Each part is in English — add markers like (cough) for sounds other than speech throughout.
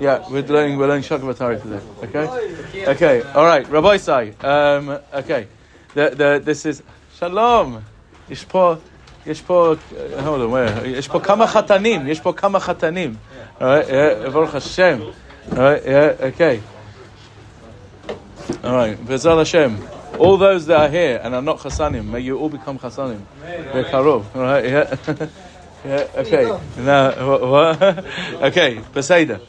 Yeah, we're learning we're learning Shakavatari today. Okay, okay, all right, Rabbi Sai. Um, okay, the, the, this is Shalom. יש פה, יש פה, uh, hold on, where? יש פה כמה חתנים, יש פה כמה חתנים. Alright, yeah, ברוך השם. Alright, yeah, okay. Alright, Bezal Hashem. All those that are here and are not chasanim, may you all become chasanim. Bekarov. Alright, yeah. (laughs) yeah, okay. Now, what? what? (laughs) okay, Beseda.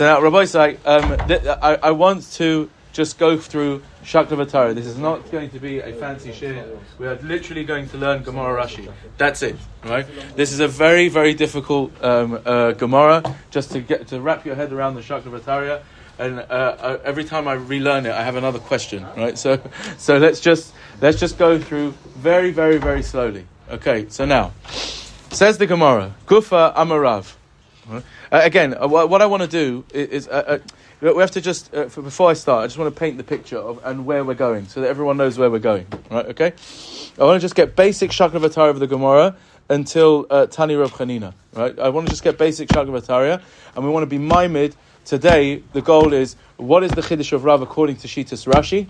So now, Rabbi um, th- I, I want to just go through Shaklavatara. This is not going to be a fancy share. We are literally going to learn Gemara Rashi. That's it, right? This is a very, very difficult um, uh, Gemara just to get to wrap your head around the Shaklavatara. And uh, uh, every time I relearn it, I have another question, right? So, (laughs) so let's just let's just go through very, very, very slowly. Okay. So now, says the Gemara, Gufa Amarav. Uh, again, uh, what, I want to do is, uh, uh, we have to just uh, for, before I start, I just want to paint the picture of and where we're going, so that everyone knows where we're going. Right? Okay. I want to just get basic Shaklavatara of the Gemara until uh, Tani Rav Chanina. Right. I want to just get basic Shaklavatara, and we want to be mimed. Today, the goal is what is the Chiddush of Rav according to Shitas Rashi,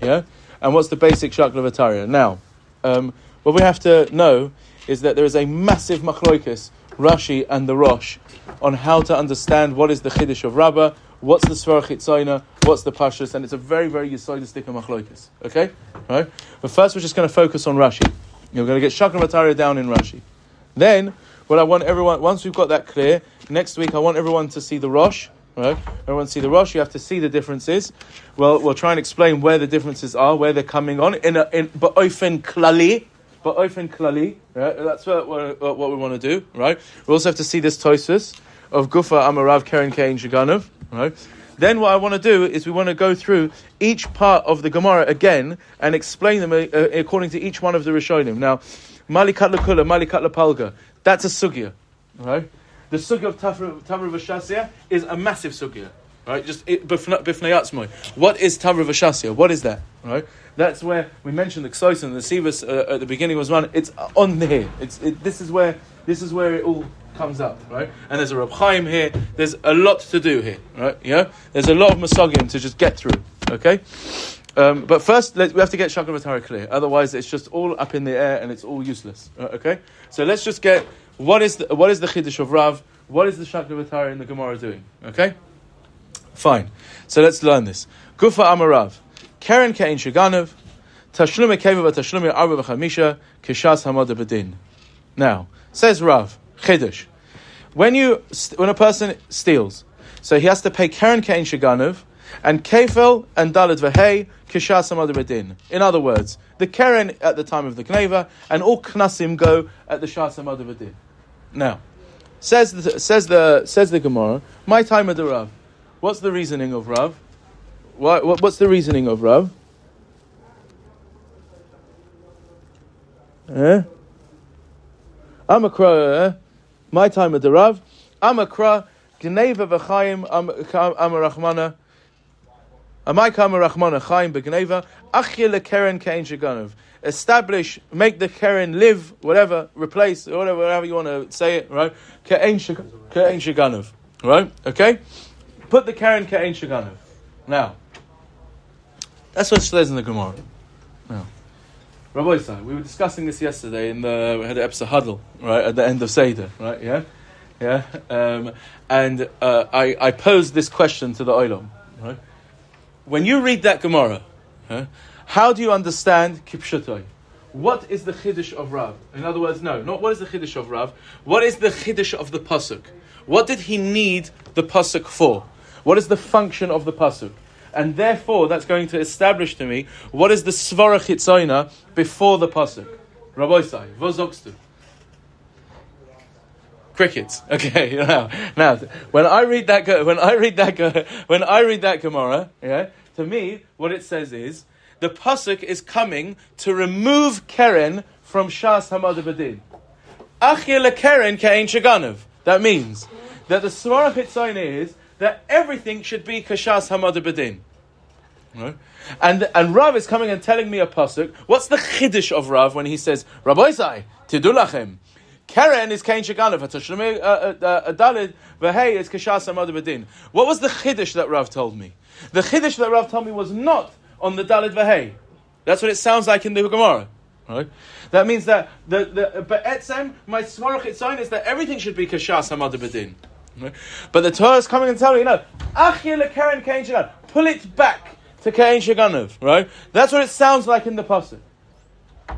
yeah, and what's the basic Shaklavatara. Now, um, what we have to know is that there is a massive machloikus Rashi and the Rosh on how to understand what is the Chiddush of Rabbah, what's the Svar what's the Pashas, and it's a very, very Yisodistic Machloikas. Okay? Right? But first, we're just going to focus on Rashi. You're going to get Shakra down in Rashi. Then, what I want everyone, once we've got that clear, next week I want everyone to see the Rosh. Right? Everyone see the Rosh. You have to see the differences. Well, we'll try and explain where the differences are, where they're coming on in a, in but ba'ofen klali, ba'ofen klali. Right? That's what, what, what we want to do. Right? We also have to see this toisus of Gufa Amarav Keren Kain Shaganov. Right? Then what I want to do is we want to go through each part of the Gemara again and explain them uh, according to each one of the Rishonim. Now, Malikat Lakula, Malikat Lapalga, that's a sugya. Right? The sugya of Tavra Vashasya is a massive sugya. Right? Just bifnayatzmoy. What is Tavra Vashasya? What is that? Right? That's where we mentioned the Ksois and the Sivas uh, at the beginning was one. It's on here. It's it, this is where this is where it all comes up, right? And there's a Reb Chaim here. There's a lot to do here, right? Yeah, there's a lot of masagim to just get through. Okay, um, but first we have to get Shakar Vatara clear. Otherwise, it's just all up in the air and it's all useless. Uh, okay, so let's just get what is the, what is the chiddush of Rav? What is the Shakar Vatara in the Gemara doing? Okay, fine. So let's learn this. Gufa Amarav, Karen Kain Shaganov. Tashlum Ekeva Tashlum Arba V'Chamisha Kishas Hamad Bedin. Now says Rav Chiddush. When you when a person steals, so he has to pay Karen Kain Shaganov and Kefel and Dalit Vehei Kishas Bedin. In other words, the Karen at the time of the Kneva and all Knasim go at the Shas Bedin. Now, says the, says the says the Gemara, my time of the Rav. What's the reasoning of Rav? What, what, what's the reasoning of Rav? Eh? Amakra, eh? my time of the Rav. Amakra, Gneva v'chaim amarachmana. Amaika amarachmana chaim begneva. Achye lekeren kein shaganov. Establish, make the keren live, whatever, replace, whatever, whatever you want to say it, right? Kein shaganov. Right? Okay? Put the keren kein shaganov. Now, that's what says in the Gemara. Now. Rabbi Isai, we were discussing this yesterday in the we had an episode huddle right at the end of Seder, right? Yeah, yeah. Um, and uh, I I posed this question to the Olam, right? When you read that Gemara, huh, how do you understand Kipshutai? What is the chiddush of Rav? In other words, no, not what is the chiddush of Rav. What is the chiddush of the pasuk? What did he need the pasuk for? What is the function of the pasuk? and therefore that's going to establish to me what is the svara chitzaina before the pasuk. Rabbi Sai, vozokstu. Crickets. (laughs) Okay. (laughs) Now, now, when I read that, when I read that, (laughs) when I read that Gemara, yeah, to me, what it says is the pasuk is coming to remove keren from shas hamad badin. Achil keren kain shaganov. That means that the svara chitzaina is that everything should be kashas hamad bedin. Right? And and Rav is coming and telling me a pasuk. What's the chiddush of Rav when he says, Rabbi Isai, tidulachem, Keren is Kain Shaganav. Tashlumi uh, uh, uh, Dalid v'Hei is Kashas Amad Bedin. What was the chiddush that Rav told me? The chiddush that Rav told me was not on the Dalid v'Hei. That's what it sounds like in the Gemara. Right? That means that the the but etzem my itzayin is that everything should be kashas hamad bedin. But the Torah is coming and telling you, no, achil karen kain pull it back to kain shaganov. Right? That's what it sounds like in the pasuk.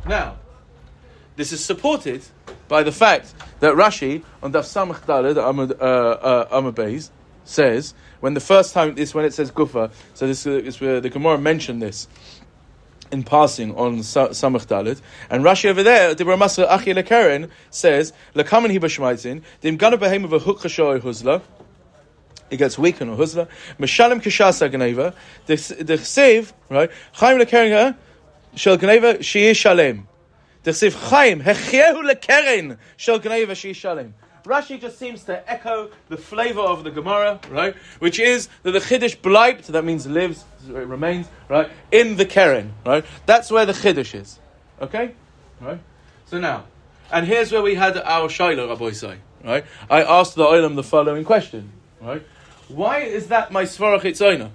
Now, this is supported by the fact that Rashi on Daf Samach Daled Amud uh, uh, says when the first time this when it says Gufa, so this is where the Gemara mentioned this in passing on Samach Dalit. And Rashi over there, the Ramasra Achi Lekeren says, Lekaman hi b'shmaitzin, dim gana behem of a hook huzla, it gets weakened or huzla, Meshalim kishasa ganeva, the chsev, right, Chaim Lekeren, eh? shel ganeva, she'ih shalem. The chsev Chaim, hechiehu lekeren, shel ganeva, she'ih shalem. Rashi just seems to echo the flavor of the Gemara, right? Which is that the Chiddush bleibt, that means lives, it remains, right? In the Keren, right? That's where the Chiddush is. Okay? Right? So now, and here's where we had our Shiloh, Rabbi right? I asked the Olam the following question, right? Why is that my Svarach Itzoina?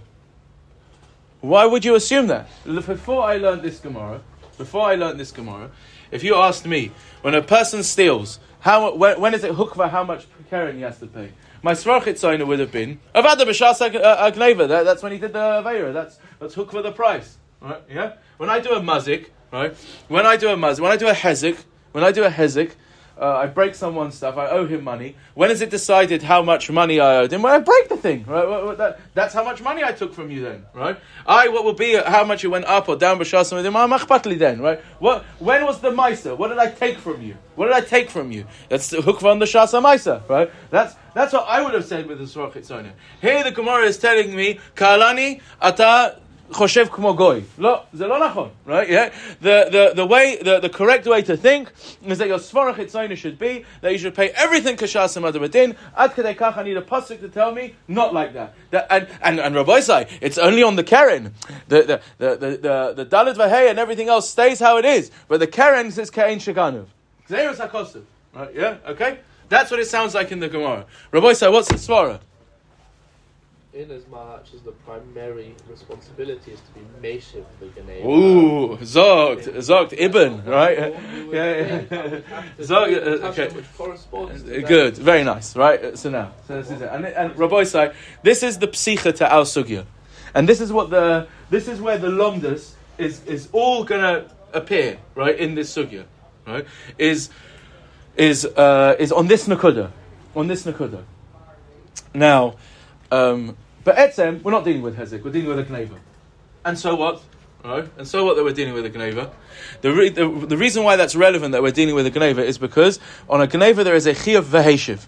Why would you assume that? Before I learned this Gemara, before I learned this Gemara, if you asked me, when a person steals, how, when, when is it hukva? How much keren he has to pay? My svarchitzaina would have been avada b'shas agneva. Uh, uh, that, that's when he did the avera. That's that's hukva the price, right? Yeah. When I do a mazik, right? When I do a mazik, when I do a hezik, when I do a hezik, uh, I break someone's stuff, I owe him money. When is it decided how much money I owed him? When I break the thing, right? That, that's how much money I took from you then, right? I, what will be how much it went up or down b'shasam with him, then, right? What, when was the Misa? What did I take from you? What did I take from you? That's the hook from the Shasa Misa, right? That's, that's what I would have said with the Surah Here the Gemara is telling me, Kalani, ata חושב כמו גוי. לא, זה לא נכון, right? Yeah? The, the, the way, the, the correct way to think is that your svarach itzayna should be that you should pay everything kashas and adabadin. Ad kadei kach, I need a pasuk to tell me, not like that. that and, and, and Rabbi say, it's only on the Karen. The, the, the, the, the, the Dalit Vahey and everything else stays how it is. But the Karen says Kain Shaganuv. Zerus HaKosuv. Right, yeah? Okay? That's what it sounds like in the Gemara. Rabbi say, what's the svara? In as much as the primary responsibility is to be Meshiv the Ganei. Ooh, Zogt, Zogt, Ibn, right? (laughs) Yeah, yeah. Zogt, okay. Which corresponds Good, very nice, right? So now, so this is it. And, and Rabbi say, this is the psicha to Al Sugya. And this is what the, this is where the Lomdus is, is all going to appear, right, in this Sugya, right? Is, is, uh, is on this Nakuda. On this Nakuda. Now, um, but Etzem, we're not dealing with Hezek, we're dealing with a Gneva. And so what? Right? And so what that we're dealing with a Gneva? The, re- the, the, reason why that's relevant that we're dealing with a Gneva is because on a Gneva there is a Chiyav Vaheshiv.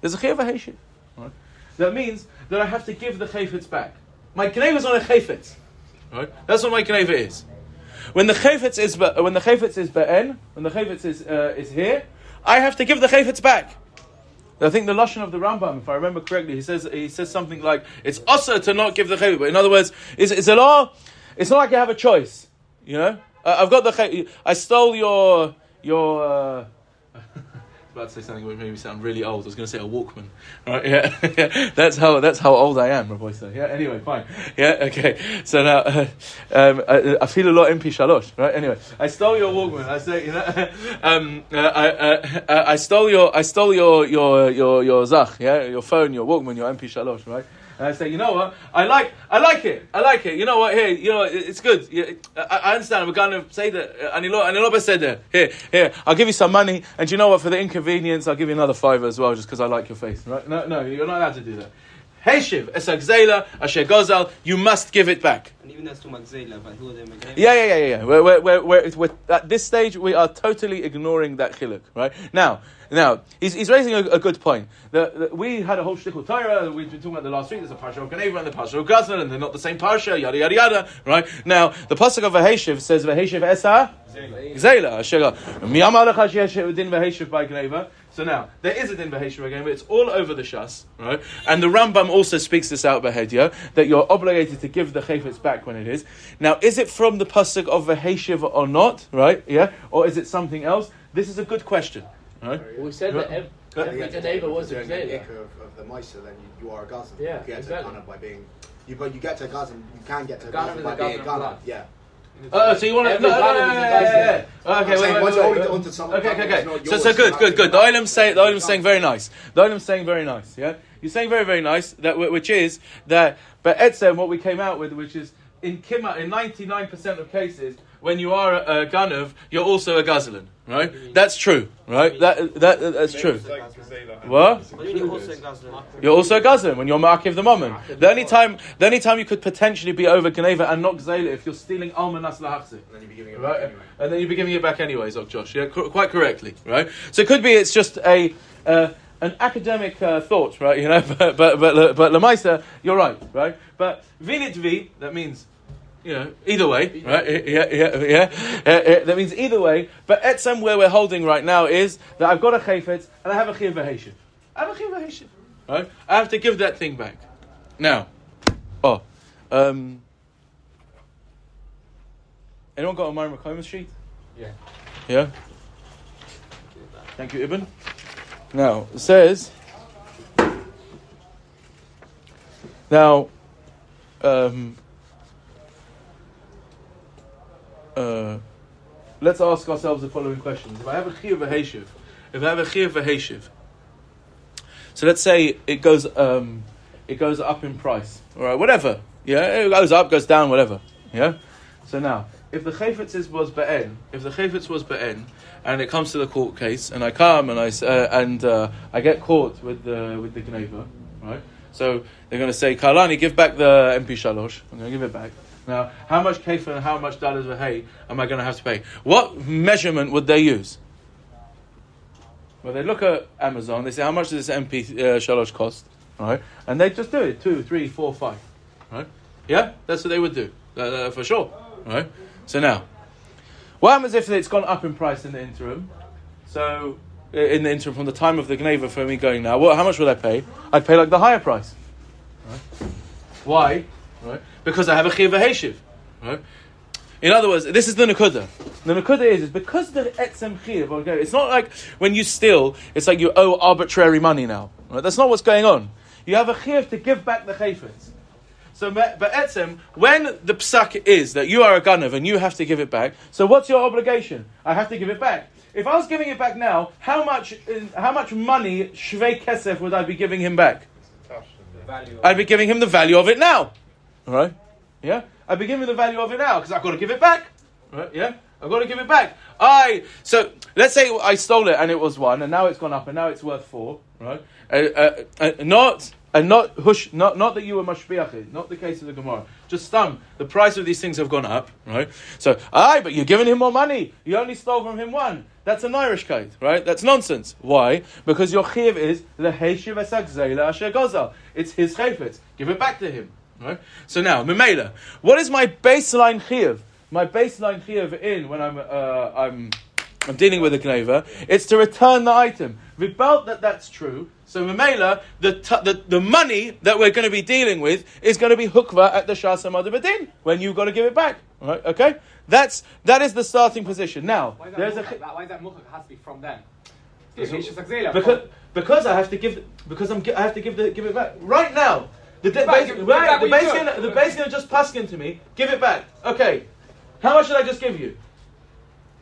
There's a Chiyav Vaheshiv. Right? That means that I have to give the Chayfetz back. My Gneva is on a Chayfetz. Right? That's what my Gneva is. When the Chayfetz is, when the is Ba'en, when the Chayfetz is, uh, is here, I have to give the Chayfetz back. I think the lashon of the Rambam, if I remember correctly, he says he says something like it's usher to not give the chayvah. But in other words, it's, it's a law. It's not like you have a choice. You know, I've got the. I stole your your. Uh, about to say something that made me sound really old. I was going to say a Walkman. Right? Yeah. (laughs) That's how that's how old I am, Rabbi. Yeah. Anyway, fine. Yeah. Okay. So now, uh, (laughs) um, I, I, feel a lot MP shalosh. Right. Anyway, I stole your Walkman. I say, you know, (laughs) um, uh, I, uh, I stole your I stole your your your your zach. Yeah. Your phone, your Walkman, your MP shalosh. Right. And I say, you know what? I like, I like it. I like it. You know what? Here, you know, it's good. I, understand. We're going to say that. Uh, and Aniloba said that. Here, here. I'll give you some money. And you know what? For the inconvenience, I'll give you another fiver as well, just because I like your face. Right? No, no, you're not allowed to do that. Heshiv, esagzela, asher gozal, you must give it back. And even that's to magzela, but who are they Yeah, yeah, yeah, yeah. We're, we're, we're, we're, at this stage, we are totally ignoring that chiluk, right? Now, now, he's, he's raising a, a good point. The, the, we had a whole shtickle Torah, we've been talking about the last week, there's a Parsha of Ganeva and the Parsha of Gazlan, and they're not the same Parsha, yada, yada, yada, right? Now, the Pasuk of Vaheshiv says, Vaheshiv Esa? Zela. Zela. Miyam alech din Vaheshiv by Ganeva. So now, there is a din v'heshiv again, but it's all over the shas, right? And the Rambam also speaks this out behedia, that you're obligated to give the chayfetz back when it is. Now, is it from the pasuk of v'heshiv or not, right? Yeah? Or is it something else? This is a good question. Right? We said that ev- But- every You neighbor was a doing an Gzela. of, of the Maisa, then you, you are a Gazan. Yeah, you get exactly. to Ghana by being. You, but you get to Gazan, you can get to Ghana Gazan is by a being Gazan Ghana. Yeah. Oh, oh, so you want to? No, no, no, no, is a no, Gazan. yeah, yeah. Okay, wait, wait, wait, wait. someone Okay, okay, okay. So, so good, good, good. The go saying, the Gazan. Saying very nice. The Olim's saying very nice. Yeah, you're saying very, very nice. That which is that, but Edsem, what we came out with, which is in Kima, in 99% of cases, when you are a, a Ganav, you're also a Gazlan, right? That's true, right? That, that, that's true. What? You also Gazlan. You're also a Gazlan when you're Markiv the Moment. The only time, the only time you could potentially be over Geneva and not Gzela if you're stealing Almanas Lahachzik. And then you'd be giving it back Right, anyway. and then you'd be giving it back anyways, oh Josh. Yeah, qu- quite correctly, right? So it could be it's just a uh, an academic uh, thought, right? You know, (laughs) but but but but Lamaisa, you're right, right? But vinit v that means. You know, either way, right? Yeah, yeah, yeah. Uh, uh, that means either way. But etzem where we're holding right now is that I've got a chayfetz and I have a v'heshiv. I have a v'heshiv, right? I have to give that thing back. Now, oh, um, anyone got a Mareh Mekomos sheet? Yeah. Yeah? Thank you, Ibn. Now, it says. Now, um, uh, let's ask ourselves the following questions. If I have a chiyuv v'heshiv, if I have a chiyuv v'heshiv, so let's say it goes, um, it goes up in price, all right, whatever. Yeah, it goes up, goes down, whatever. Yeah. So now, if the chayfetz was be'en, if the chayfetz was be'en, and it comes to the court case, and I come and I uh, and uh, I get caught with the with the gneva, right? So they're going to say, Kalani, give back the MP shalosh. I'm going to give it back. Now, how much kefir and how much dollars of hay am I going to have to pay? What measurement would they use? Well, they look at Amazon. They say, how much does this MP uh, shalosh cost? Right, and they just do it two, three, four, five. Right? Yeah, that's what they would do uh, for sure. Right. So now, what happens if it's gone up in price in the interim? So, in the interim, from the time of the Gneva for me going now, what, how much would I pay? I'd pay like the higher price. Right? Why? Right? Because I have a chiv v'heshiv. Right? In other words, this is the nakuda. The nakuda is, is because the etzem chiv. Okay, it's not like when you steal, it's like you owe arbitrary money now. Right? That's not what's going on. You have a chiv to give back the chayfetz. So, but etzem, when the psak is that you are a ganav and you have to give it back, so what's your obligation? I have to give it back. If I was giving it back now, how much, how much money shvei kesef would I be giving him back? I'd be giving him the value of it now. Right? Yeah? I'd be giving the value of it now because I've got to give it back. Right? Yeah? I've got to give it back. I so let's say I stole it and it was one, and now it's gone up and now it's worth four. Right? Uh, uh, uh, not and not hush, not not that you were mashbiachid, not the case of the Gemara. Just stum. The price of these things have gone up. Right? So aye, but you're giving him more money. You only stole from him one. That's an Irish kite, right? That's nonsense. Why? Because your chiv is the esagzela asher gozal. It's his chayfetz. Give it back to him. Right? So now, Mimela, what is my baseline chiv? My baseline chiv in when I'm uh, I'm I'm dealing with a gneva, it's to return the item. Without that that's true. So Mimela, the, t- the the money that we're going to be dealing with is going to be hukva at the shasa badin when you've got to give it back. Right? Okay, that's that is the starting position. Now Why there's that a Why is that muchak has to be from them? Because- It's just like Zela. because because I have to give because I'm I have to give the give it back right now. The de- back- base, right, the base gonna, the base gonna just paskin to me. Give it back. Okay. How much should I just give you?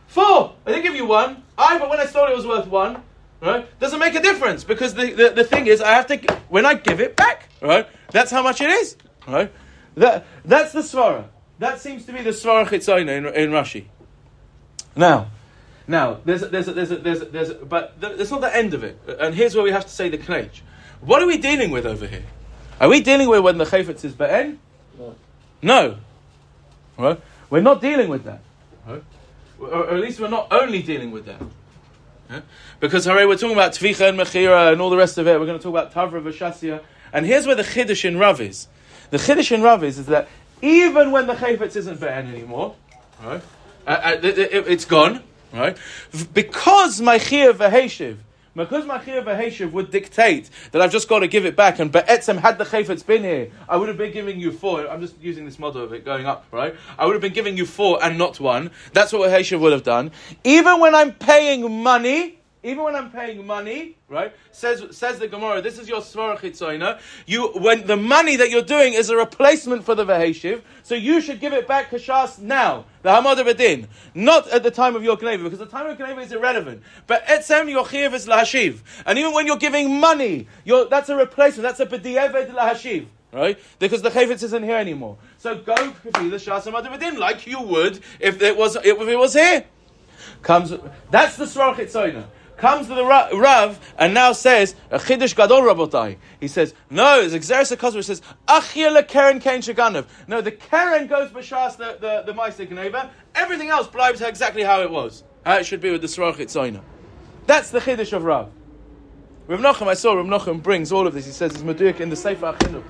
Four. I didn't give you one. I but when I stole it, it was worth one. Right? Doesn't make a difference because the, the, the thing is I have to when I give it back. Right? That's how much it is. Right? That that's the svara. That seems to be the svara chitzayna in, in Rashi. Now, now, there's a, there's a, there's a, there's a, there's a, but th- that's not the end of it. And here's where we have to say the knech. What are we dealing with over here? Are we dealing with when the chayfetz is be'en? No. No. Right? We're not dealing with that. Right? Or, at least we're not only dealing with that. Yeah? Because hooray, we're talking about tvicha and mechira and all the rest of it. We're going to talk about tavra v'shasya. And here's where the chiddush in Rav is. The chiddush in Rav is, is that even when the chayfetz isn't be'en anymore, right? Uh, uh, th- it- it's gone, right? Because my chiyah v'heshiv, because my chiyah v'heshiv would dictate that I've just got to give it back, and be'etzem had the chayfetz been here, I would have been giving you four. I'm just using this model of it going up, right? I would have been giving you four and not one. That's what heshiv would have done. Even when I'm paying money, even when I'm paying money, right? Says says the Gemara, this is your svara chitzoina. You when the money that you're doing is a replacement for the veheshiv, so you should give it back kashas now, the hamad bedin, not at the time of your kneva, because the time of kneva is irrelevant. But etzem your chiv is lahashiv, and even when you're giving money, you're, that's a replacement. That's a b'di'eved lahashiv. Right? Because the chayvitz isn't here anymore. So go be the shas hamad bedin like you would if it was if it was here. Comes that's the svara chitzoina comes to the Rav and now says a chiddush gadol rabotai. He says no, it's exeris He says achia le keren kain shaganav. No, the keren goes b'shas the the the gneva. Everything else blives exactly how it was, how it should be with the srach itzoina. That's the chiddush of Rav. Rav Nachum, I saw Rav Nachum brings all of this. He says it's meduik in the Sefer Achinuch.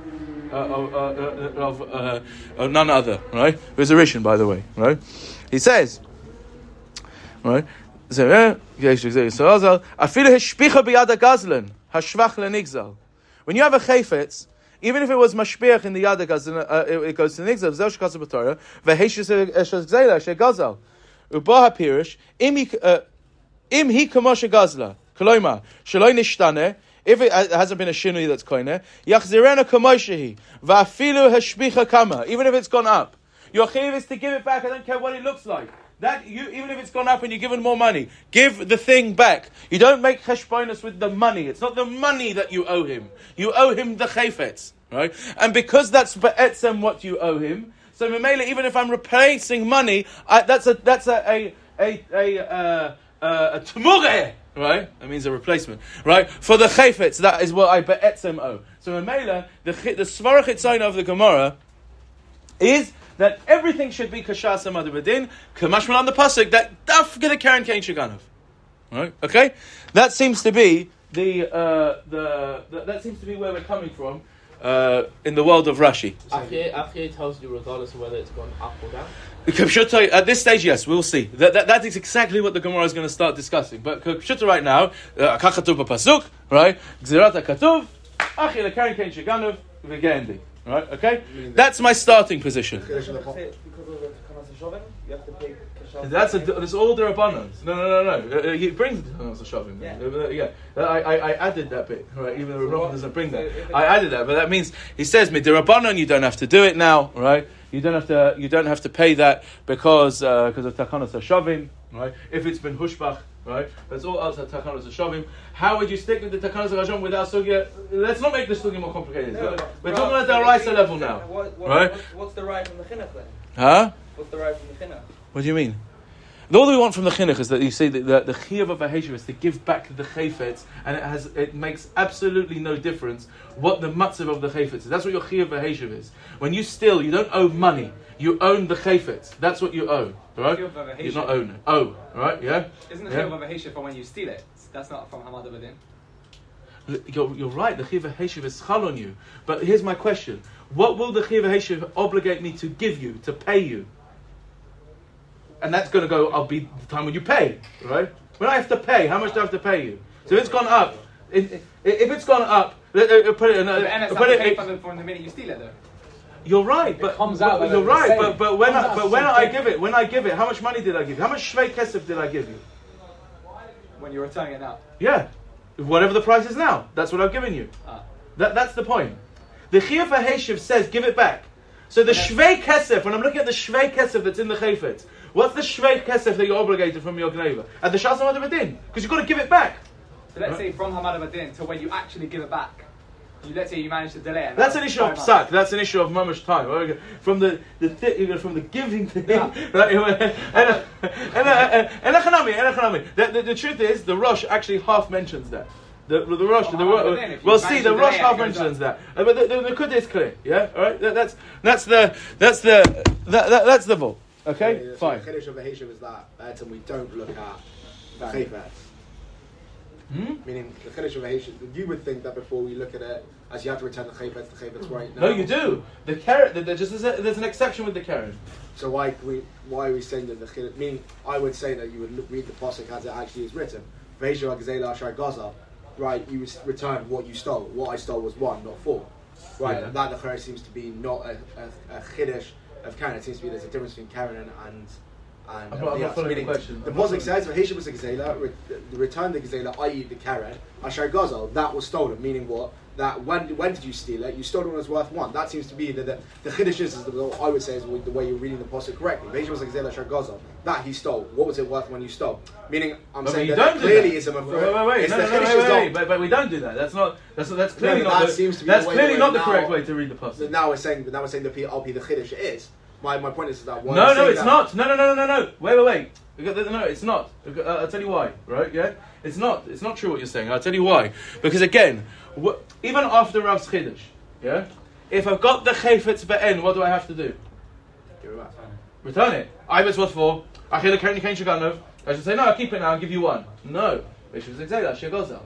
Uh, of, uh, uh, of, uh, of none other, right? Who's a Rishon, by the way, right? He says, right? When you have a chayfetz, even if it was mashpiach in the yad uh, it, goes to the nigzal. Zesh kasav b'torah veheshes eshes gzela shegazal. Uba hapirish im uh, im hi kamosh gazla. Koloima shaloi nishtane. If it hasn't been a shinui that's koine, yachzirena kamoshehi va'afilu hashpicha kama. Even if it's gone up, your chayv is to give it back. I don't care what it looks like. That you, even if it's gone up and you're given more money, give the thing back. You don't make cheshbonis with the money. It's not the money that you owe him. You owe him the chayfetz, right? And because that's be'etzem what you owe him, so Mamela, even if I'm replacing money, I, that's a that's a a a a, uh, uh, a right? That means a replacement, right? For the chayfetz, that is what I be'etzem owe. So Mamela, the the svarach of the Gemara is that everything should be kashas amadabadin, kamashman on the pasuk that daf get a karen kain shaganov. Right? Okay, that seems to be the, uh, the, the that seems to be where we're coming from. Uh, in the world of Rashi. After tells you regardless of whether it's gone up or down. At this stage, yes, we'll see. That, that, that is exactly what the Gemara is going to start discussing. But Pshuta right now, uh, Kachatuv pasuk, right? Gzirat katuv, achil kain kain shaganov, v'gendi. Right? Okay? That's my starting position. That's a, that's all the abundance. No, no, no, no. Uh, he brings the Takanas Shavim. Yeah. Uh, yeah. I, I, I added that bit, right? Even though Rabban doesn't bring that. I added that, but that means he says the Midirabbanon, you don't have to do it now, right? You don't have to you don't have to pay that because uh, because of Takanas Shavim, right? If it's been hushbach, right? That's all outside Takanas Shavim. How would you stick with the Takanas Hashem without Sugya? Let's not make the Sugya more complicated. No, We're talking at the Raisa level now. What, what, right? what's the right from the Chinuch then? Huh? What's the right from the Chinuch? What do you mean? All that we want from the chinuch is that you see that the, the chiyuv of a is to give back the chayfetz, and it has it makes absolutely no difference what the matzav of the chayfetz is. That's what your chiyuv of is. When you steal, you don't owe money. You own the chayfetz. That's what you own, right? You not own it. Owe, right? Yeah. Isn't the yeah? chiyuv a from when you steal it? That's not from hamad abedin. You're, you're right. The chiyuv of is chal on you. But here's my question: What will the chiyuv of obligate me to give you to pay you? and that's going to go. I'll be the time when you pay, right? When I have to pay, how much do I have to pay you? So if it's gone up, if, if it's gone up, put it. In, uh, put it the, from the minute you steal it, though. You're right, but, but you're right, but, but when I, but when I give it, when I give it, how much money did I give you? How much shvei kesef did I give you? When you're returning it now. Yeah, whatever the price is now, that's what I've given you. Ah. That, that's the point. The chiyuv ha'heshiv says give it back. So the shvei kesef, when I'm looking at the shvei kesef that's in the chayfetz, What's the shvei kesef that you're obligated from your gneva? At the shas hamad because you've got to give it back. So let's right? say from hamad adin to when you actually give it back. You, let's say you manage to delay it. That's an issue of psak. That's an issue of mamish time. From the the th- from the giving thing, yeah. (laughs) right? And economy, The the truth is, the Rosh actually half mentions that. The, the Rosh, the, the, well, see, the Rosh half mentions that, uh, but the, the, the Kud is clear, yeah. All right, that, that's that's the that's the that, that, that's the vote. Okay, yeah, fine. The Kiddush of Aheshav is that, and we don't look at Chayfetz. Hmm? Meaning, the Kiddush of Aheshav, you would think that before we look at it, as you have to return the Chayfetz, the Chayfetz right now. No, you do. The carrot, there's, just, there's an exception with the carrot. So why we, why are we saying that the Kiddush, meaning, I would say that you would look, read the Pasuk as it actually is written. Vaheshav Agazela Ashar Gaza, right, you return what you stole. What I stole was one, not four. Right, yeah. that the seems to be not a, a, a Kiddush of Karen. It seems to be there's a difference between Karen and, and I'm uh, not- I'm not following the question. The I'm not Pasuk says, "V'hishav was a gazela, re- return the gazela, i.e. the karen, ashar gazel." That was stolen. Meaning what? That when when did you steal it? You stole it when it was worth one. That seems to be the the, the chiddush is the, I would say is the way you're reading the pasuk correctly. V'hishav was a gazela, ashar. That he stole. What was it worth when you stole? Meaning, I'm But saying that, that clearly that. is a Wait, wait, wait, It's no, the no, no, wait, is wait, but, but we don't do that. That's not. That's that's clearly but not. that the, seems to be the that's way clearly not the correct way to read the pasuk. Now we're saying, now we're saying the P- LP the chiddush is. My, my point is that. when No, no, it's that- not. No, no, no, no, no, no. Wait, wait, wait. No, it's not. Uh, I'll tell you why. Right? Yeah, it's not. It's not true what you're saying. I'll tell you why. Because again, even after Rav's chiddush, yeah, if I've got the chayfetz be'en, what do I have to do? Give it back. Return it. I was what for? Achille Karen Kain Shaganov. I should say no. I'll keep it now. I'll give you one. No. Should say that Shagozel.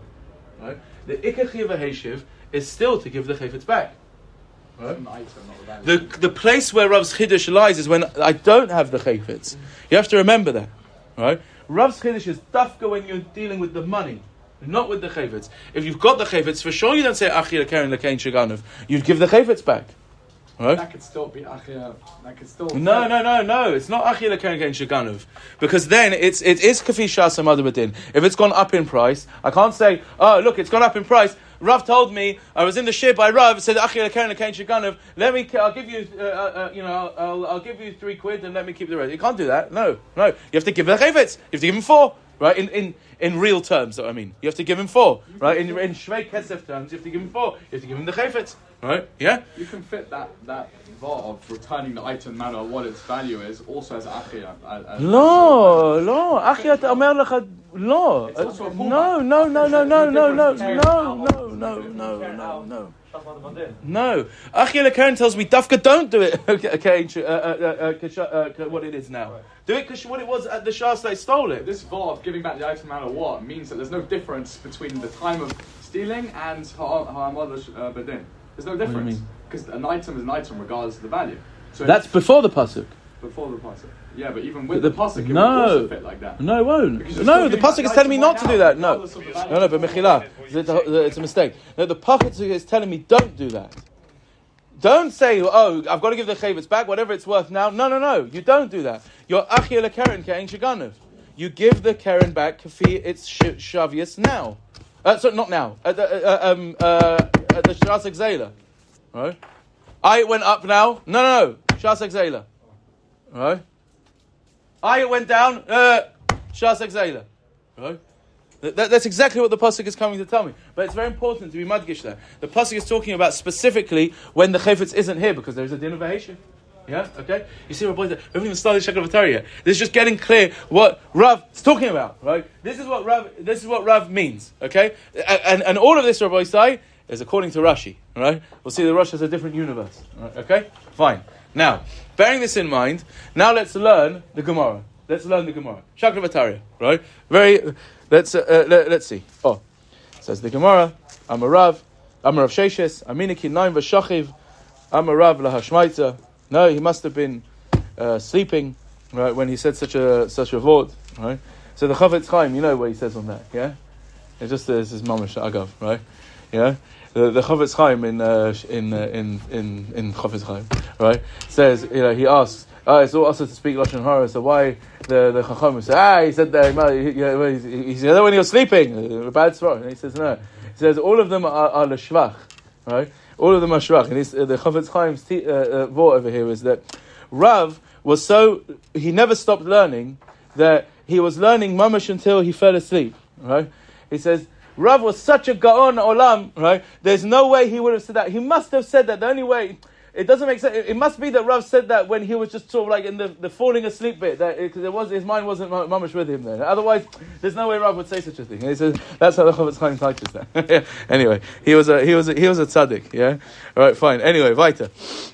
Right. The ikach Heshiv is still to give the chayfetz back. Right. An item, not the. The, place where Rav's Chiddush lies is when I don't have the chayfetz. You have to remember that, right? Rav's Chiddush is dafka when you're dealing with the money, not with the chayfetz. If you've got the chayfetz, for sure you don't say Achir Karen Lekain Shaganov. You'd give the chayfetz back, right? That could still be Achia. That could still. No, no, no, no. It's not Achila Karen Karen Shaganov. Because then it's, it is Kafi Shas Badin. If it's gone up in price, I can't say, oh, look, it's gone up in price. Rav told me, I was in the ship by Rav, said, let me, I'll give you, uh, uh, uh, you know, I'll, I'll, give you three quid and let me keep the rest. You can't do that. No, no. You have to give the chayvetz. You have to give him four. Right, in, in, in real terms, I mean, you have to give him four, right? In in shvei kesef terms, you have to give him four. You have to give him the chayfetz, right? Yeah. You can fit that that var of returning the item no matter what its value is also as Achia. as- as- לא, לא, אחי, אתה אומר לך, לא. It's also a pullback. No, no, no, no, no, no, no, Different no, between no, no, no, Karen no, out. no. Shas Badin. No. Achia Karen tells me, Dafka, don't do it. Okay, okay, uh, uh, uh, kasha- uh, ka- what it is now. Do it because what it was at the Shas they stole it. This var of giving back the item no matter what means that there's no difference between the time of stealing and Ha'amad uh, Bedin. There's no difference. Because an item is an item regardless of the value. So That's before the pasuk. before the pasuk. Yeah, but even with The- the, pasuk, it no. also fit like that. No, it won't. No, the pasuk is telling me not right to do that. No, regardless of the value. no, no. But Mechila, it's a mistake. No, the pasuk is telling me don't do that. Don't say, oh, I've got to give the chayvitz back, whatever it's worth now. No, no, no. You don't do that. You're achia keren kein shaganov. You give the keren back kafi its sh- shavius now. Uh, so not now. At the, uh, um, uh, at the shas exela. Right? I went up now. No, no, no. Shas exela. Right? I went down. Uh, shas exela. Right? That, that- that's exactly what the pasuk is coming to tell me. But it's very important to be madgish there. The pasuk is talking about specifically when the chayfetz isn't here because there is a din of Vaheshiv. Yeah, okay. You see, Rabbi, we haven't even started Shekar Vatari yet. This is just getting clear what Rav is talking about, right? This is what Rav. This is what Rav means, okay? A- And and all of this, Rabbi Sai, is according to Rashi, right? We'll see that Rashi has a different universe, right? okay? Fine. Now, bearing this in mind, now let's learn the Gemara. Let's learn the Gemara. Shakra Vatariya, right? Very. Let's uh, uh, let, us see. Oh, says the Gemara. Amarav, Amarav Sheshes, I'm Aminiki Naim Vashachiv, Amarav Lahashmaita. No, he must have been uh, sleeping, right, when he said such a such a vort, right? So the Chavetz Chaim, you know what he says on that, yeah? It just says his mamash agav, right? Yeah. The, the Chavetz Chaim in uh, in uh, in in in Chavetz Chaim, right? Says you know he asks, oh, it's all also to speak lashon hara. So why the the Chacham say ah he said that he, he, he, he said that when he was sleeping, uh, bad svara. And he says no. He says all of them are, are l'shvach, right? All of the are shvach. And he's, uh, the Chavetz Chaim's t- uh, uh, over here is that Rav was so he never stopped learning that he was learning mamash until he fell asleep, right? He says. Rav was such a gaon olam, right? There's no way he would have said that. He must have said that. The only way, it doesn't make sense. It, it must be that Rav said that when he was just sort of like in the, the falling asleep bit, that because it, was his mind wasn't mamish with him then. Otherwise, there's no way Rav would say such a thing. He says that's how the Chavetz Chaim touches that. (laughs) anyway, he was a he was a, he was a tzaddik. Yeah. All right. Fine. Anyway, weiter.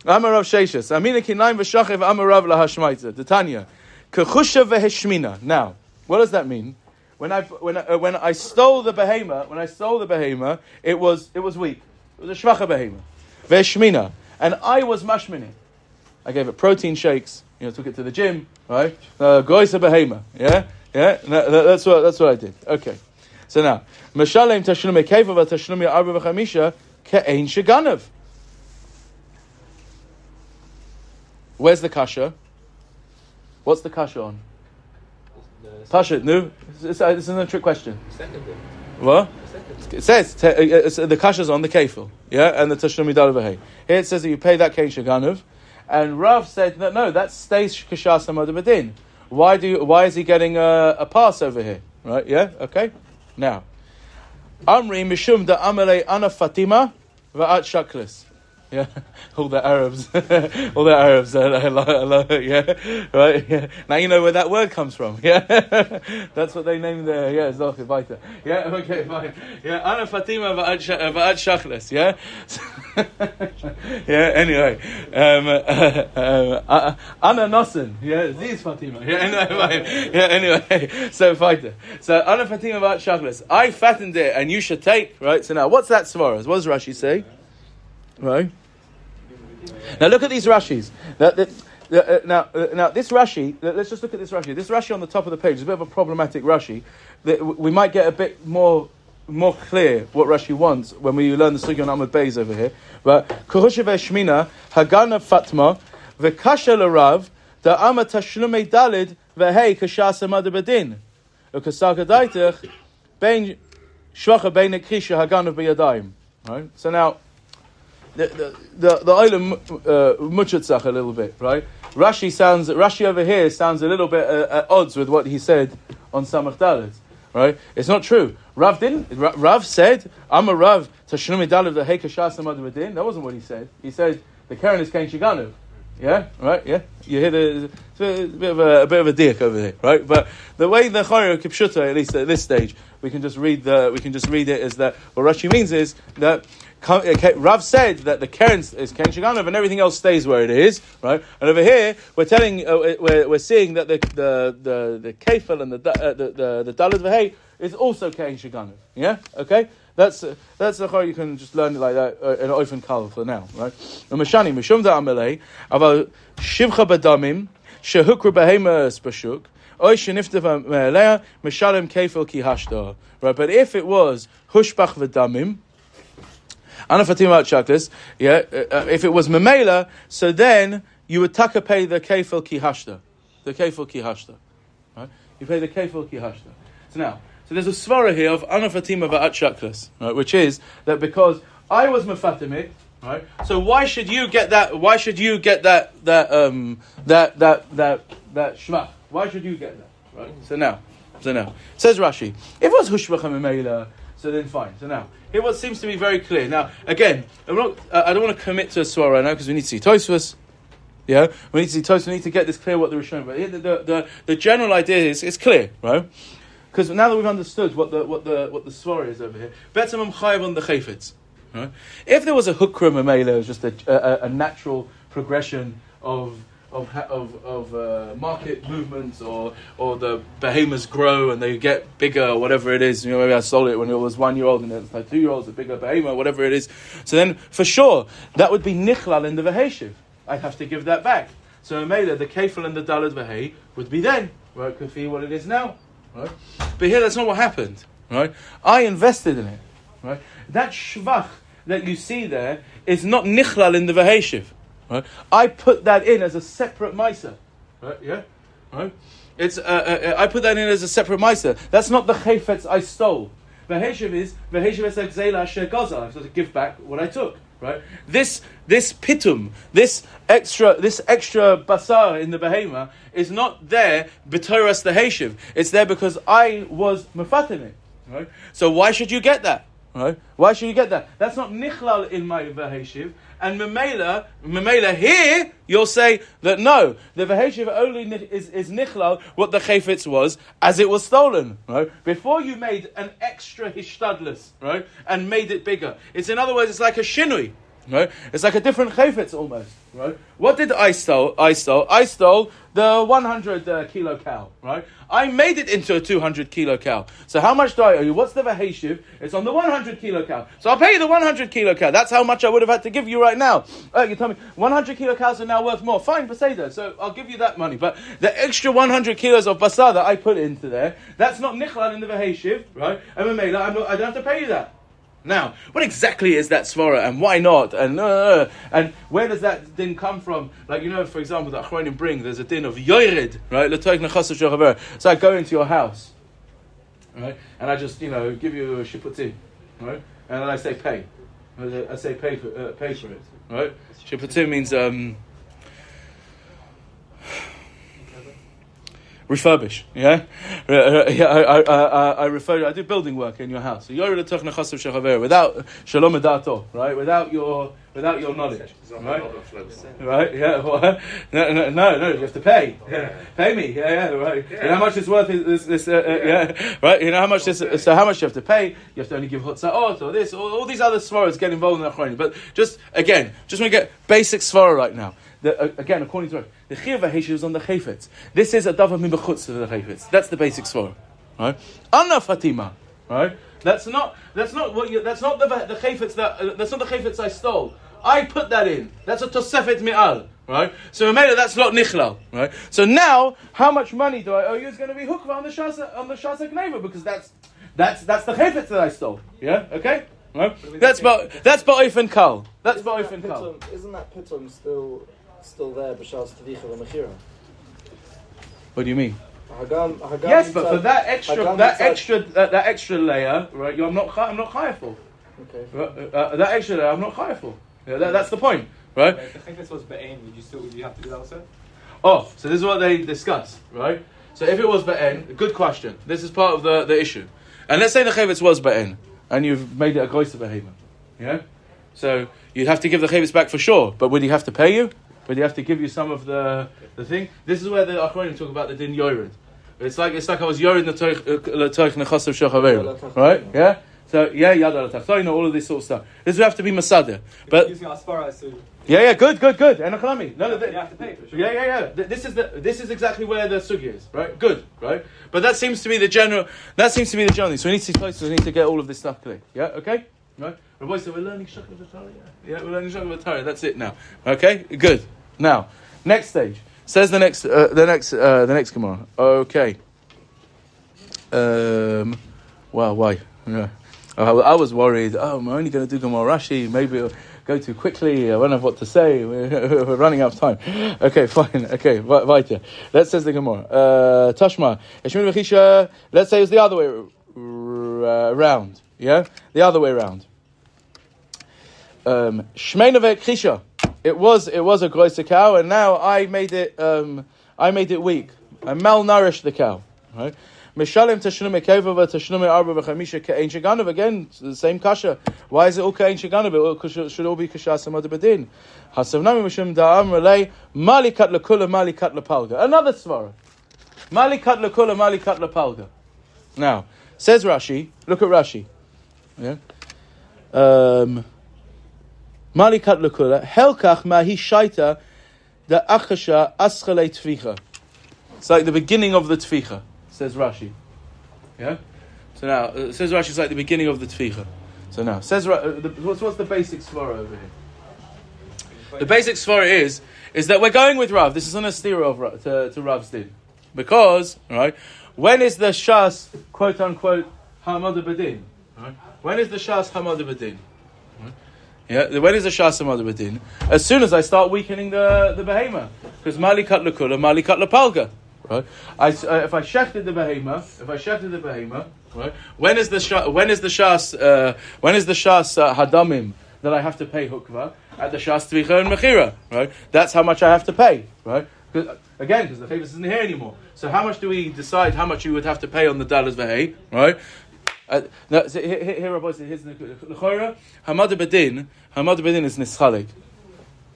Amar Rav Sheshes. Amina v'shachev Amar Rav lahashmaita. Titania. Kechusha v'heshmina. Now, what does that mean? When I when uh, when I stole the behemoth, when I stole the behemoth, it was it was weak. It was a shvacha behemoth, veshmina, and I was mashmini. I gave it protein shakes. You know, took it to the gym, right? Uh, Goisa behemoth, yeah, yeah. That- that- that's what that's what I did. Okay, so now mashalem tashlumi keva v'tashlumi arba v'chamisha ke'ein sheganav. Where's the kasha? What's the kasha on? No, Pasha, no. This this isn't a trick question. What? It says uh, uh, it's- the kasha's on the kefil, yeah, and the dalavahay. Here it says that you pay that shaganuv, and Rav said that no, that stays badin. Why do you, why is he getting a, a pass over here? Right? Yeah. Okay. Now, Amri mishum da amale ana Fatima va'at shaklis. Yeah, (laughs) all the Arabs, (laughs) all the Arabs, uh, uh, uh, yeah, right. (laughs) Yeah. Now you know where that word comes from. Yeah, that's what they named their yeah Zochir Baita. Yeah, okay, fine. Yeah, Ana Fatima va'at Sha- uh. Yeah, yeah. Anyway, um, uh, uh, Ana Nosson. Yeah, these Fatima. Yeah, anyway, yeah. Anyway, so fighter. So Ana Fatima va'at Shachles. I fattened it, and you should take. Right. So now, what's that svaras? What does Rashi say? Right. Now look at these Rashis. Now, uh, now, uh, now this Rashi. let- Let's just look at this Rashi. This Rashi on the top of the page is a bit of a problematic Rashi. We might get a bit more more clear what Rashi wants when we learn the Sugyan Ahmad Beis over here. But Kurusha Shmina Hagana Fatma V'Kasha Larav Da Ama Tashlumei Dalid V'Hei Kashasa Madabadin Ukasaka Daitach Ben Shvacha Ben Krisha Hagana B'Yadayim. Right. So now the the the, Olam uh, a little bit, right? Rashi sounds Rashi over here sounds a little bit uh, at odds with what he said on Samach Dalet, right? It's not true. Rav didn't. Rav said, "I'm a Rav tashnumi dalet the heikashas That wasn't what he said. He said the Karen is kain shiganu. Yeah, right. Yeah, you hear the a bit of a, a bit of a dick over there, right? But the way the Chayro Kipshuta, at least at this stage, we can just read the we can just read it as that. What Rashi means is that Rav said that the Karen is Ken Shiganav and everything else stays where it is, right? And over here, we're telling, uh, we're, we're seeing that the the the, the Kefil and the uh, the the, the Dalit Vahey is also Ken Shiganav. Yeah, okay. That's uh, that's the how you can just learn it like that uh, in open for now, right? Mashani Mishum da Amalei about Shivcha Badamim Shehukra Behemas Bashuk. Right, but if it was hushbach v'damim, Ana Fatima Chaklis, yeah, uh, uh, if it was Memela, so then you would taka pay the Kefil Ki Hashta. The Kefil Ki Hashta. Right? You pay the Kefil Ki Hashta. So now, so there's a svara here of Ana Fatima Chaklis, right, which is that because I was Mefatimit, right, so why should you get that, why should you get that, that, um, that, that, that, that shvach? Why should you get that? Right? So now, so now, says Rashi, if it was Memela, so then fine. So now, here what seems to be very clear. Now, again, not, uh, I don't want to commit to a swara right now because we need to see Tosfos. Yeah, we need to see Tosfos. We need to get this clear what the Rishon. But the, the, the, the general idea is it's clear, right? Because now that we've understood what the what the what the swara is over here, better I'm chayiv on the chayfetz. Right? If there was a hukram amela, it was just a, a, a natural progression of of of, of uh, market movements, or or the behemoths grow and they get bigger, or whatever it is. You know, maybe I sold it when it was one year old, and then it's like two year olds, a bigger behemoth, whatever it is. So then, for sure, that would be nichlal in the veheshiv. I'd have to give that back. So Mela, the kefil and the dalad vehei would be then, right? Could be what it is now, right? But here, that's not what happened, right? I invested in it, right? That shvach that you see there is not nichlal in the veheshiv. Right? I put that in as a separate miser. Right? Yeah? Right? It's, uh, uh, I put that in as a separate miser. That's not the chayfetz I stole. Veheshiv is, veheshiv is like zela asher gaza. I have got to give back what I took. Right? This, this pitum, this extra, this extra basar in the behema is not there b'toras the heshiv. It's there because I was mefatim it. Right? So why should you get that? Right? Why should you get that? That's not nichlal in my veheshiv. And memela, memela here, you'll say that no, the veheshiv only is, is nichlal what the chayfetz was as it was stolen. Right? Before you made an extra hishtadlus, right, and made it bigger. It's in other words, it's like a shinui. Right? It's like a different chayfetz almost. Right? What did I stole? I stole. I stole the 100 uh, kilo cow. Right? I made it into a 200 kilo cow. So how much do I owe you? What's the vaheshiv? It's on the 100 kilo cow. So I'll pay you the 100 kilo cow. That's how much I would have had to give you right now. Uh, you tell me 100 kilo cows are now worth more. Fine, Beseda. So I'll give you that money. But the extra 100 kilos of basar that I put into there, that's not nichlal in the vaheshiv, right? I'm not, I don't have to pay you that. Now, what exactly is that svara, and why not, and uh, and where does that din come from? Like you know, for example, the Achronim bring there's a din of yored, right? So I go into your house, right, and I just you know give you a shiputim, right, and then I say pay, I say pay for uh, pay for it, right? Shiputim means um, refurbish. Yeah, Uh, uh, yeah. I, I, I, I refer. I do building work in your house. So you're without shalom edato, right? Without your without your knowledge, right? Right? Yeah. (laughs) what? No, no, no, no. You have to pay. (laughs) Pay me. Yeah, yeah. Right. You know how much it's worth? This? this uh, uh, yeah. Right. You know how much this? So how much you have to pay? You have to only give chutzahot or this. All, all these other svaras get involved in the achrayim. But just again, just want to get basic svara right now. The, uh, again, according to the chiyuv v'heshiv is on the chayfetz. This is a davar min b'chutz of the chayfetz. That's the basic svara, right? Anna fatima, right? That's not that's not what you, that's not the the chayfetz that uh, that's not the chayfetz I stole. I put that in. That's a tosefet mi'al, right? So Mamela, that's not nichlal, right? So now, how much money do I owe you? Is going to be hukva on the shasa on the shasa gneva because that's that's that's the chayfetz that I stole. Yeah, okay. Right? That's ba that's ba'if and kal. That's ba'if and kal. Isn't that pitum still still there? B'shas tadicha v'mechira. What do you mean? Hagam, Hagam Yes, but for that extra, that extra, uh, that extra layer, right? You, I'm not, chi- I'm not chayav for. Okay. Uh, uh, that extra layer, I'm not chayav for. Yeah, that, that's the point, right? If the chayfetz was be'en, would you still would you have to do that also? Oh, so this is what they discuss, right? So if it was ba'en, good question. This is part of the, the issue. And let's say the chavetz was ba'en, and you've made it a groiser behavior, yeah? So you'd have to give the chavetz back for sure, but would he have to pay you? Would he have to give you some of the, the thing? This is where the Achronim talk about the din yored. It's like it's like I was yored l'toich uh, nechasav shechaveru, right? Yeah. So yeah, yada l'tachtoin, all of this sort of stuff. This would have to be masada, but using aspara, so yeah, yeah, good, good, good. And achlami. No, you have to pay for sure. yeah, yeah, yeah. This is the this is exactly where the sugi is, right? Good, right? But that seems to be the general. That seems to be the general. So we need to. We need to get all of this stuff clear. Yeah, okay, right. Rabbi said we're learning v'tara. Yeah, we're learning v'tara. That's it now. Okay, good. Now, next stage says the next uh, the next uh, the next Gemara. Okay. Um. Well, why? Yeah. I, was worried. Oh, I'm only going to do Gemara Rashi. Maybe it'll go too quickly. I don't have what to say. We're, (laughs) we're running out of time. Okay, fine. Okay, (laughs) weiter. That says the Gemara. Uh, Tashma. Let's say it's the other way r- uh, around. Yeah, the other way around. Um, v'chisha. It was it was a groiser cow, and now I made it um, I made it weak. I malnourished the cow. Right. Mishalim tashnum ekeva v'tashnum arba v'chamisha sheganav. Again, the same kasha. Why is it all ke'ein sheganav? It should all be kashas amad bedin. Hasavnami mishum da'am relay malikat lekula malikat lepalga. Another svara. Malikat lekula malikat lepalga. Now says Rashi. Look at Rashi. Yeah. Um, malikat lekula helkach mahi shaita the achasha aschale tficha. It's like the beginning of the tficha, says Rashi. Yeah? So now, uh, says Rashi, it's like the beginning of the tficha. So now, says uh, the, what's, what's the basic svara over here? The basic svara is, is that we're going with Rav. This is an astira of to, to Rav's din. Because, right, when is the shas, quote unquote, hamad bedin? Right? When is the shas hamad bedin? Yeah, when is the shas hamad bedin? As soon as I start weakening the, the behemoth. Because mali kat lekula, mali kat lepalga. Right? I, uh, if I shechted the behemoth, if I shechted the behemoth, right? When is the sha- when is the shas uh, when is the shas uh, hadamim that I have to pay hukva at the shas tvicha and mechira? Right? That's how much I have to pay. Right? 'Cause, uh, again, because the chavis isn't here anymore. So how much do we decide how much you would have to pay on the dollars vehei? Right? Uh, no, so here, here, here, here's the Hamad Bedin, Hamad Bedin is Nischalig.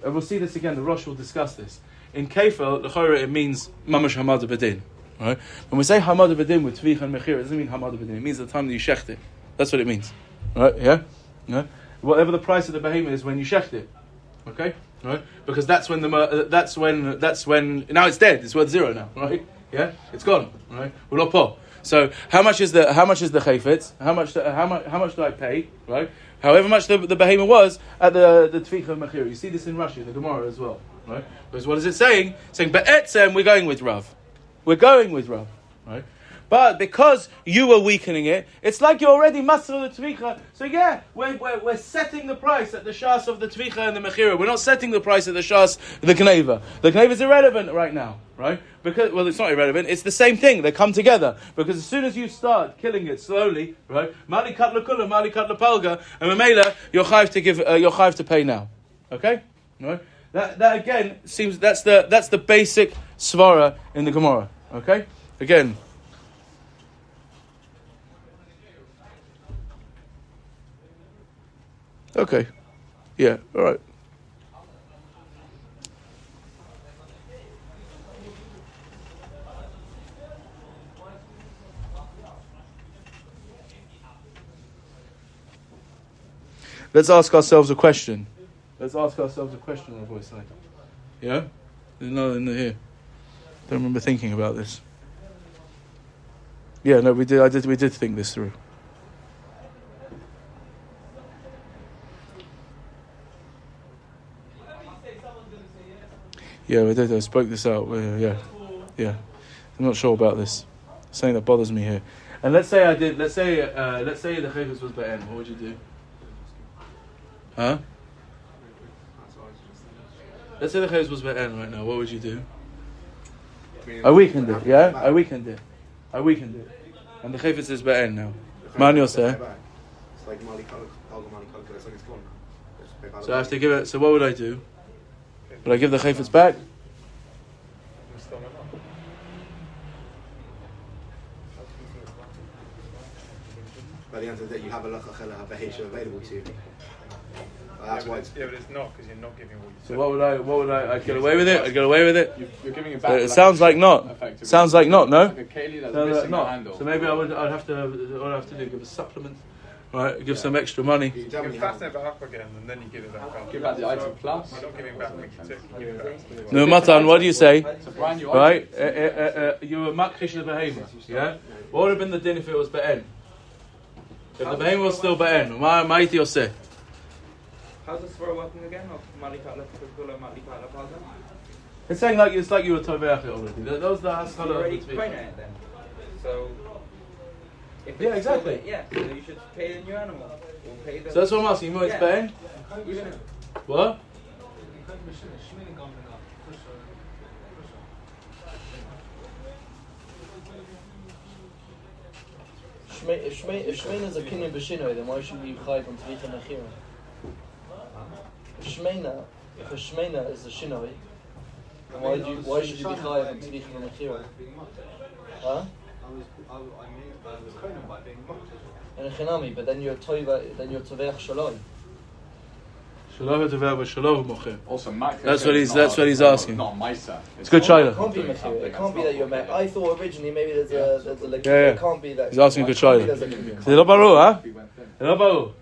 And we'll see this again, the Rosh will discuss this. In Kefil, L'chora, it means Mamash Hamad Bedin. Right? When we say Hamad Bedin with Tvich and Mechir, it doesn't mean Hamad Bedin. It means the time that you shecht it. That's what it means. Right? Yeah? yeah? Whatever the price of the behemoth is when you shecht it. Okay? Right? Because that's when the uh, that's when that's when now it's dead. It's worth zero now, right? Yeah, it's gone. Right? We're not poor. So how much is the how much is the chayfetz? How much uh, how much how much do I pay? Right? However much the, the behemoth was at the the tficha mechir. You see this in Rashi, the Gemara as well, right? Because what is it saying? It's saying be'etzem we're going with Rav. We're going with Rav, right? But because you were weakening it, it's like you're already master of the tvicha. So yeah, we're, we're, we're setting the price at the shas of the tvicha and the mechira. We're not setting the price at the shas the kneva. The kneva is irrelevant right now, right? Because well, it's not irrelevant. It's the same thing. They come together because as soon as you start killing it slowly, right? Mali kat lekula, mali kat lepalga, and memela, you're chayiv to give, uh, you're chayiv to pay now. Okay, right? That, that again seems that's the that's the basic svara in the Gemara. Okay, again. Okay, yeah, all right. Let's ask ourselves a question. Let's ask ourselves a question, Rabbi say. Yeah? There's another in here. Don't remember thinking about this. Yeah, no, we did. I did. We did think this through. Yeah, we did. I spoke this out. Uh, yeah, yeah. I'm not sure about this. Something that bothers me here. And let's say I did. Let's say. Uh, let's say the chayvus was be'en. What would you do? Huh? Let's say the chayvus was be'en right now. What would you do? I weakened it. Yeah, I weakened it. I weakened it. And the chayvus is be'en now. Man Yosef. It's like Mali Kal- Kalga Mali Kalga, it's like it's gone. Just pay back So I have to give it. So what would I do? Would I give the chayvus back? By the end of the day, you have a lachachela, have a heisha available to you. That's why it's. Yeah, but it's not because you're not giving what you So what would I? What would I? I'd get away with it. I'd get away with it. You, you're giving it back. it sounds like not. Sounds like not. No. Like a Kaylee that's So, missing the handle. So maybe I would. I'd have to. What I have to do? Give a supplement. Right. Give some extra money. You You tell can me fasten it back up again and then you give it back up. Give back the item plus. You're not giving back the tick, you give it back. No, Matan. What do you say? It's a brand new Right. Uh, uh, uh, uh, you were makrish the behemoth. Yeah. What would have been the din if it was be'en? If the behemoth was still be'en, ma ma'iti yoseh. How's the throw working again? Of Malikat Lefukula, Malikat Lapaza? It's saying like it's like you were toveach it already. Th- Those are the You haskalah. already of the trained tzvika. it then. So. If Yeah, exactly. still- Yeah, so you should pay the new animal. Or pay the. So that's what I'm asking. You know it's Yeah. be'en? What? Shme- If Shme- if Shmeina is a kinyan b'shinoi, then why should we be chayiv on tvicha nechira? If Shmeina, if a Shmeina is a shinoi, then why, do you, why should you be chayiv on tvicha nechira? Huh? And a chinami, but then you're toiva, then you're toveach shaloi. Shalom toveach v'shalom mocher. Also, Mac. That's what he's- that's what he's asking. Not Misa. It's good It Shaila. can't be mechira. It can't be that you're met. I thought originally maybe there's a, there's a like, Yeah, yeah. it can't be that. He's asking a good it can't be Shaila. there's a kinyan. Is it lo baru, huh? We went in. Lo baru.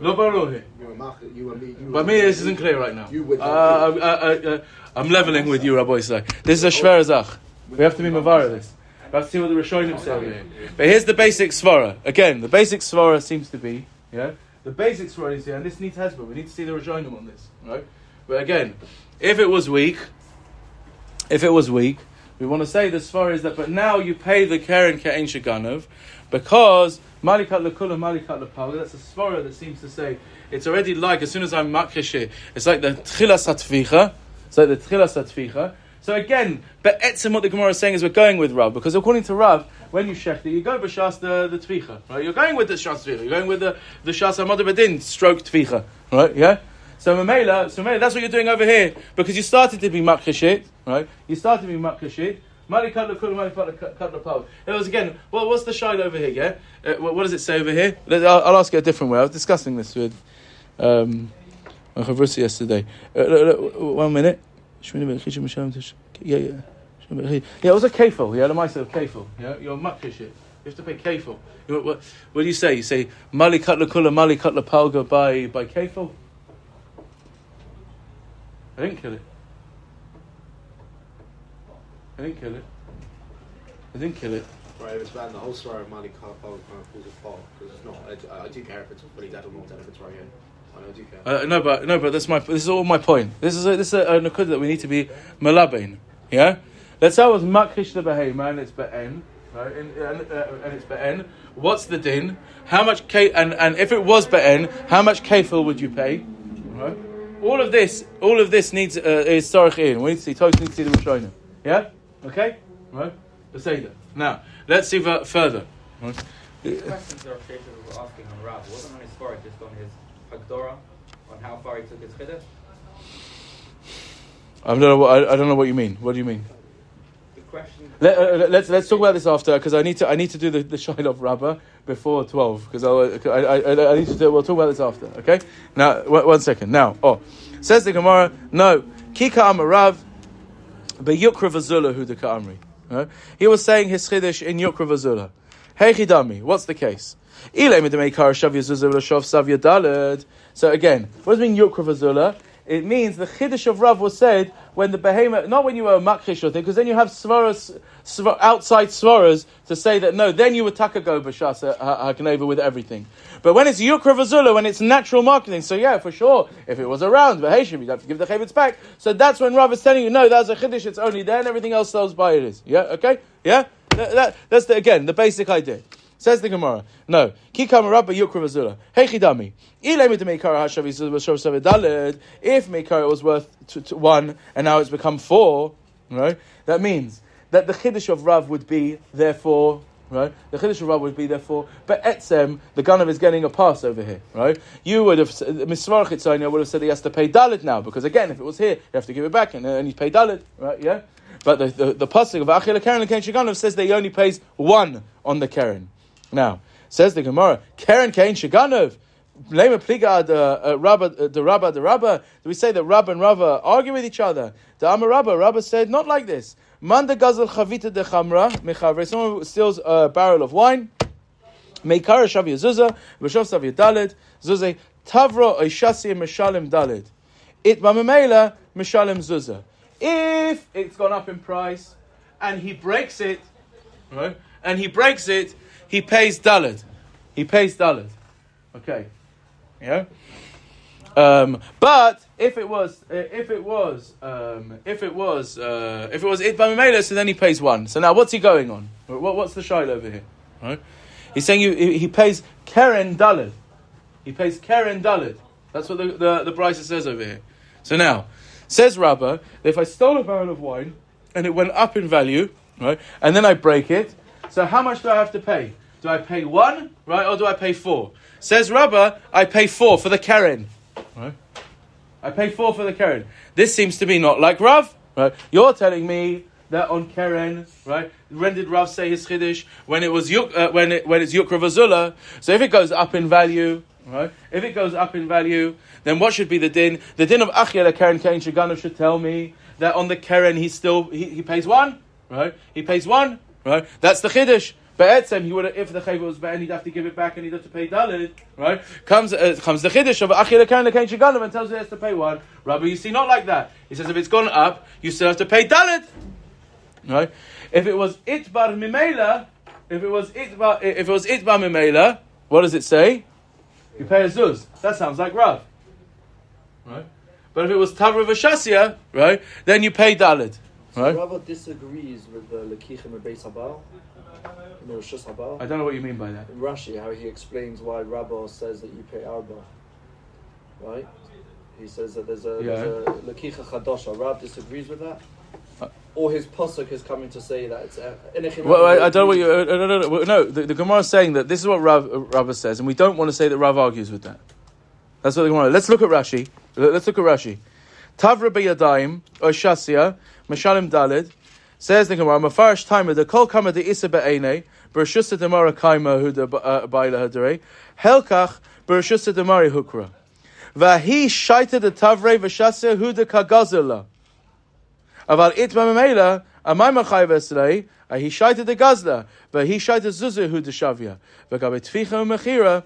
Lo baru here. You were mach- you were me. But me, this isn't clear right now. Uh, I, I, I, I'm leveling with you, Rabbi Isai. This is a shver zach. We have to be mavara this. To see what the Rishonim say. But here's the basic svara. Again, the basic svara seems to be, yeah, the basic svara is here, and this needs hezbollah. We need to see the Rishonim on this, right? But again, if it was weak, if it was weak, we want to say the svara is that, but now you pay the keren ke'en shaganov, because malikat lekula, malikat lepal, that's a svara that seems to say, it's already like, as soon as I'm makrish it's like the tchilas hatvicha, it's like the tchilas hatvicha, so again, but etzim what the Gemara is saying is we're going with Rav because according to Rav, when you shechta, you go b'shas the the tvicha, right? You're going with the shas tvicha. You're going with the the shas hamad bedin stroke tvicha, right? Yeah. So Mamela, so Mamela, that's what you're doing over here because you started to be makrishit, right? You started to be lepal. It was again. Well, what's the shayla over here? Yeah. Uh, what, does it say over here? I'll, I'll ask it a different way. I was discussing this with um, yesterday. Uh, one minute. Yeah, yeah. Yeah, it was a kefil. Yeah, the mice of kefil. Yeah, you're makrish it. You have to pay kefil. What, what, do you say? You say mali katla kula mali katla palga by by kefil. I didn't kill it. I didn't kill it. I didn't kill it. Right, if it's bad, the whole story of Mali Kal kind of falls apart because it's not. I, I do care if it's fully dead or not dead if it's right here. I know, I do care. Uh, no, but no, but that's my. This is all my point. This is a, this is a, a nakud that we need to be malabain. Yeah, let's say I was makrish the behema and it's be'en. right? And, and, uh, and it's be'en. What's the din? How much k and, and if it was be'en, how much kefil would you pay? Right? All of this, all of this needs uh, is sarich in. We need to see. Toast needs to see the Rishonim. Yeah. Okay. Right. Let's say that. Now let's see further. Right? The questions that Shesha asking on Rav wasn't on his story, just on his Hagdorah, on how far he took his Chiddush. I don't know. What, I, I don't know what you mean. What do you mean? The question. Let, uh, let's let's talk about this after because I need to I need to do the the shine of Rabbah before twelve because I, I, I I need to do, we'll talk about this after. Okay. Now one, one second. Now oh says the Gemara no kika amarav beyukra vazula de. Right? He was saying his chiddush in yukra vazula. Hey chidami, what's the case? So again, what does it mean yukra vazula? It means the chiddush of Rav was said when the behemoth, not when you were a makrish or thing, because then you have svaras, svar, outside svaras to say that no, then you would takago b'shas hakaneva with everything. But when it's yukra v'zula, when it's natural marketing, so yeah, for sure, if it was around, beheshim, you'd have to give the chavetz back. So that's when Rav is telling you, no, that's a chiddush, it's only there, and everything else sells by it is. Yeah, okay? Yeah? That, that, that's the, again, the basic idea. Says the Gemara. No. Kikam rabba yukra vazula. Hey chidami. If Meikara was worth one and now it's become four, right? That means that the chiddush of Rav would be therefore right? The Chiddush of Rav would be therefore, but Etzem, the Ganav is getting a pass over here, right? You would have, Mismar Chitzania would have said he has to pay Dalit now, because again, if it was here, you have to give it back, and, and he's paid Dalit, right? Yeah? But the, the, the Pasuk of Achil Karen Shaganav says that he only pays one on the Karen. Now, says the Gemara, Karen Kain Shaganov, Lema Pliga the Rabba uh, the Rabba the Rabba. Do we say that Rabba and Rabba argue with each other? The Amar Rabba, Rabba said not like this. Manda Gazel Chavita de Chamra Mechavre. Someone steals a barrel of wine. Meikara Shav Yezuzah V'Shav Sav Yadalet Zuzah Tavro Oishasi Meshalim Dalet. It Mamamela Meshalim Zuzah. If it's gone up in price and he breaks it, right? And he breaks it, he pays Dalet. He pays Dalet. Okay. Yeah. Um, but if it was, uh, if it was, um, if it was, uh, if it was it by Mamela, so then he pays one. So now what's he going on? What, what's the shayla over here? Right? He's saying you, he pays Keren Dalid. He pays Keren Dalid. That's what the the, the says over here. So now says Rabbah, if I stole a barrel of wine and it went up in value, right, and then I break it, so how much do I have to pay? Do I pay one, right, or do I pay four? Says Rabbah, I pay four for the Karen. Right? I pay four for the Karen. This seems to be not like Rav. Right? You're telling me that on Karen, right? When did Rav say his chiddush? When it was yuk, uh, when it when it's yukra vazula. So if it goes up in value, right? If it goes up in value, then what should be the din? The din of Achia the Karen Kain Shaganav should tell me that on the Karen he still he, he pays one, right? He pays one, right? That's the chiddush. But Etzem, he would have, if the chayva was bad, he'd have to give it back and he'd have to pay dalid, right? Comes uh, comes the chiddush of achil kain lekain shaganim and tells you he has to pay one. Rabbi, you see, not like that. He says if it's gone up, you still have to pay dalid, right? If it was it bar mimela, if it was it bar, if it was it bar mimela, what does it say? You pay a zuz. That sounds like Rav, right? But if it was tavra v'shasia, right, then you pay dalid, right? Rabba disagrees with the Lekichim and Beis Habal. In the Rosh Habal. I don't know what you mean by that. In Rashi, how he explains why Rabba says that you pay Arba. Right? He says that there's a, there's a Lekicha Chadosha. Rab disagrees with that. Or his posuk is coming to say that it's uh, Well, I, I don't know what you. Uh, no, no, no. no the, the Gemara is saying that this is what Rav, uh, Rav says, and we don't want to say that Rav argues with that. That's what the Gemara. Let's look at Rashi. Let- Let's look at Rashi. Tavra beyadayim or shasia mashalim dalid Says the Gemara, Mafarish Taima, the Kol Kama de Issa Be'ene, de uh, Demara Kaima Huda Baila Hadere, Helkach Bershusa Demari Hukra. Vahi Shaita de Tavre Vashasya Huda Kagazela. Aval Itma Mamela, Amai Machai Veslei, Ahi Shaita de Gazla, Vahi Shaita Zuzu Huda Shavia, Vagabe Tficha Mechira,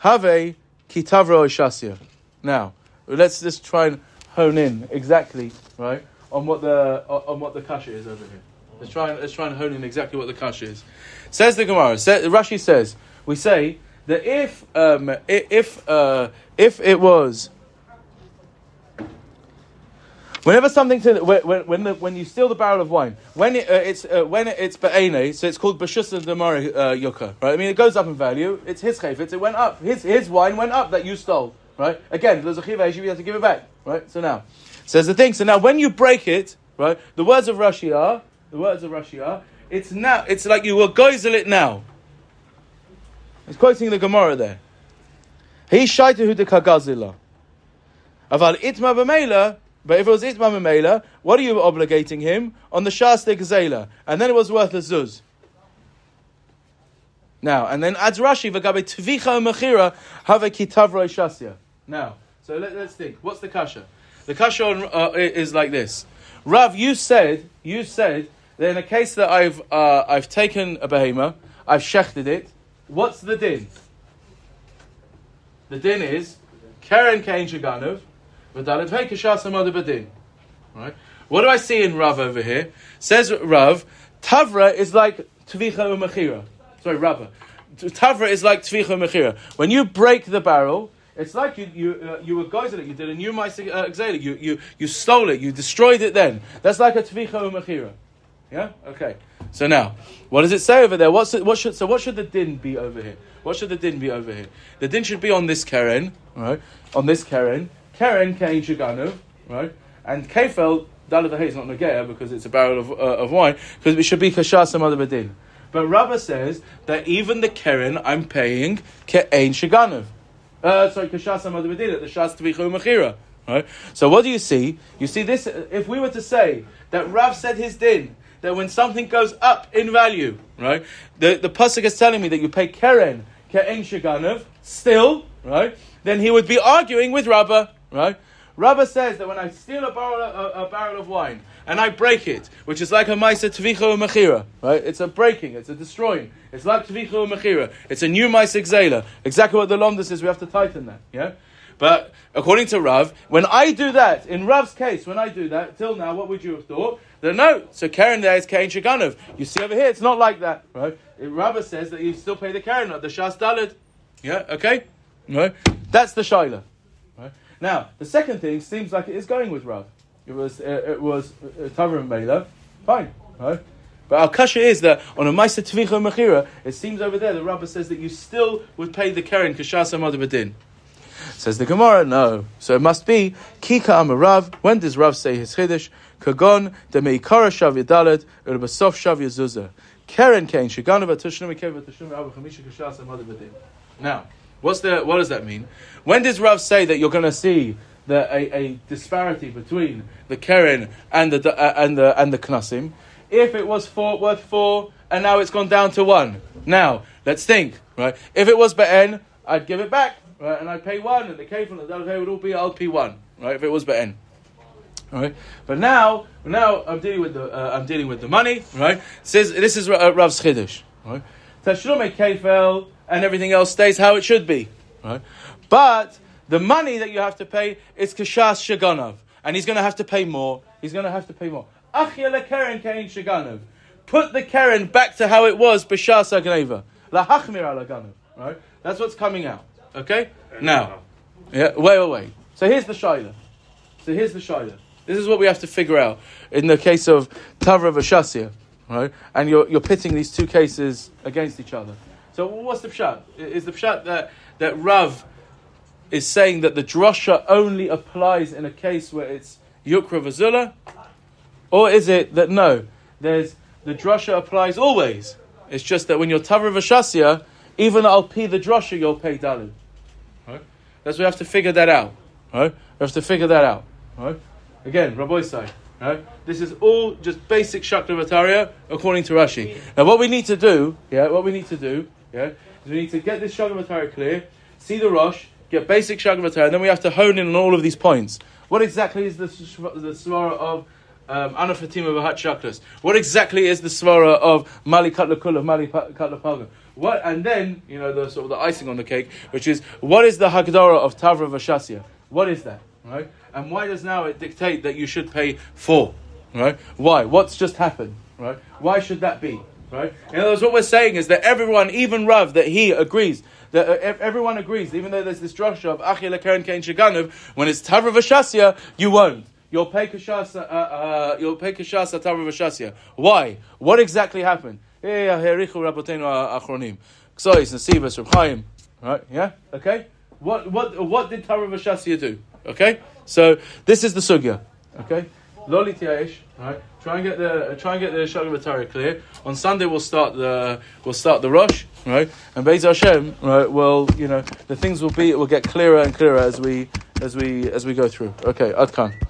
Have Kitavro Shasya. Now, let's just try and hone in exactly, right? On what the on what the kasha is over here. Let's try and let's try and hone in exactly what the kasha is. Says the Gemara. Say, Rashi says we say that if um, if uh, if it was Whenever something to when when the, when you steal the barrel of wine, when it, uh, it's uh, when it's be'ene, so it's called b'shusa demari uh, yuka, right? I mean, it goes up in value. It's his chayfetz. It went up. His his wine went up that you stole, right? Again, there's a chiva you have to give it back, right? So now says the thing. So now when you break it, right? The words of Rashi are the words of Rashi are. It's now. It's like you will gozel it now. He's quoting the Gemara there. He shaitahu de kagazila. Aval itma b'meila, but if it was itma b'meila, what are you obligating him on the shas de gazela? And then it was worth a zuz. Now, and then adds Rashi v'gabe tvicha mechira have kitavra shasya. Now, so let, us think. What's the kasha? The kasha on, uh, is like this. Rav, you said, you said that in a case that I've uh, I've taken a behema, I've shechted it. What's the din? The din is Karen Kain Shaganov, V'dalet Hey Kashas Badin. Right? What do I see in Rav over here? Says Rav, Tavra is like Tvicha Umachira. Sorry, Rav. Tavra is like Tvicha Umachira. When you break the barrel, it's like you you uh, you were guys it. You did a new uh, You you you stole it. You destroyed it. Then that's like a tvicha umachira. Yeah. Okay. So now, what does it say over there? What's it, what should so what should the din be over here? What should the din be over here? The din should be on this keren, right? On this keren, keren kain shiganu, right? And kefel dalad is not nagaya because it's a barrel of, uh, of wine because it should be kashas some other bedin. But Rabba says that even the keren I'm paying ke'ain shiganu. Uh, sorry, kashas bedin the shas tvichu mechira. Right. So what do you see? You see this. If we were to say that Rav said his din that when something goes up in value, right? The the pasuk is telling me that you pay keren ke'en shiganav still, right? Then he would be arguing with Rabbah, right? Rabbah says that when I steal a barrel, a, a barrel of wine and I break it, which is like a maisa tvicha mechira, right? It's a breaking, it's a destroying. It's like tvicha mechira. It's a new maisa xela. Exactly what the lomdus is. We have to tighten that, yeah. But according to Rav, when I do that, in Rav's case, when I do that, till now, what would you have thought? That no, so Karen there is Karen Shaganov. You see over here, it's not like that, right? Rav says that you still pay the Karen, not the Shas Dalid. Yeah, okay? Right? That's the Shaila. Right? Now, the second thing seems like it is going with Rav. It was, uh, it was uh, Tavra Mela. Fine, right? But our kasha is that on a Maisa Tvicha Mechira, it seems over there the Rabbah says that you still would pay the Karen Kashasa Madabadin. Says the Gemara, no. So it must be Kika Amarav. When does Rav say his Chiddush? Kagon de Meikara Shav Yadalet Urbasof Shav Yazuzah. Keren Kain Shiganova Tushnu Mekeva Tushnu Abu Chamisha Kashas and Now, what's the what does that mean? When does Rav say that you're going to see the, a, a, disparity between the Keren and the uh, and the and the Knasim? If it was four worth four and now it's gone down to one. Now let's think, right? If it was Be'en, I'd give it back right? And I'd pay one, and the kefil and the would all be I'll pay one, right? If it was be'en. Right, but now, now I'm dealing with the uh, I'm dealing with the money, right? Says this is uh, Rav's chiddush, right? Tashlume kefel and everything else stays how it should be, right? But the money that you have to pay is kashas shaganov, and he's going to have to pay more. He's going to have to pay more. Achya keren kain shaganov. Put the keren back to how it was b'shas agneva. Lahachmir ala Right? That's what's coming out. Okay? Now. Yeah, wait, wait, wait. So here's the Shaila. So here's the Shaila. This is what we have to figure out in the case of Tavra Vashasya, right? And you're, you're pitting these two cases against each other. So what's the pshat? Is the pshat that, that Rav is saying that the drasha only applies in a case where it's Yukra Vazula? Or is it that no, there's the drasha applies always? It's just that when you're Tavra Vashasya, even I'll pay the drasha, you'll pay Dalu. That's we have to figure that out. Right? We have to figure that out. Right? Again, Rabbi say, right? This is all just basic Shaklavataria according to Rashi. Now what we need to do, yeah, what we need to do, yeah, is we need to get this Shaklavataria clear, see the Rosh, get basic Shaklavataria, and then we have to hone in on all of these points. What exactly is the, the Svara of um, Ana Fatima Vahat Shaklas? What exactly is the Svara of Mali Katlakul, of Mali Katlapalga? What and then you know the sort of the icing on the cake, which is what is the Hagdara of Tavra Vashasya? What is that, right? And why does now it dictate that you should pay four, right? Why? What's just happened, right? Why should that be, right? In other words, what we're saying is that everyone, even Rav, that he agrees uh, everyone agrees, even though there's this drasha of Achil Karen Kain Shaganov, when it's Tavra Vashasya, you won't. you'll pay kashas, uh, uh, you'll pay kashas atav v'shasya. Why? What exactly happened? Eh. Right? Yeah? Okay? What, what, what did Tara Vashasya do? Okay? So, this is the sugya. Okay? Loli tiaish. Right? Try and get the uh, try and get the Shagam clear. On Sunday we'll start the we'll start the Rosh, right? And Beis Hashem, right? Well, you know, the things will be it will get clearer and clearer as we as we as we go through. Okay, Adkan.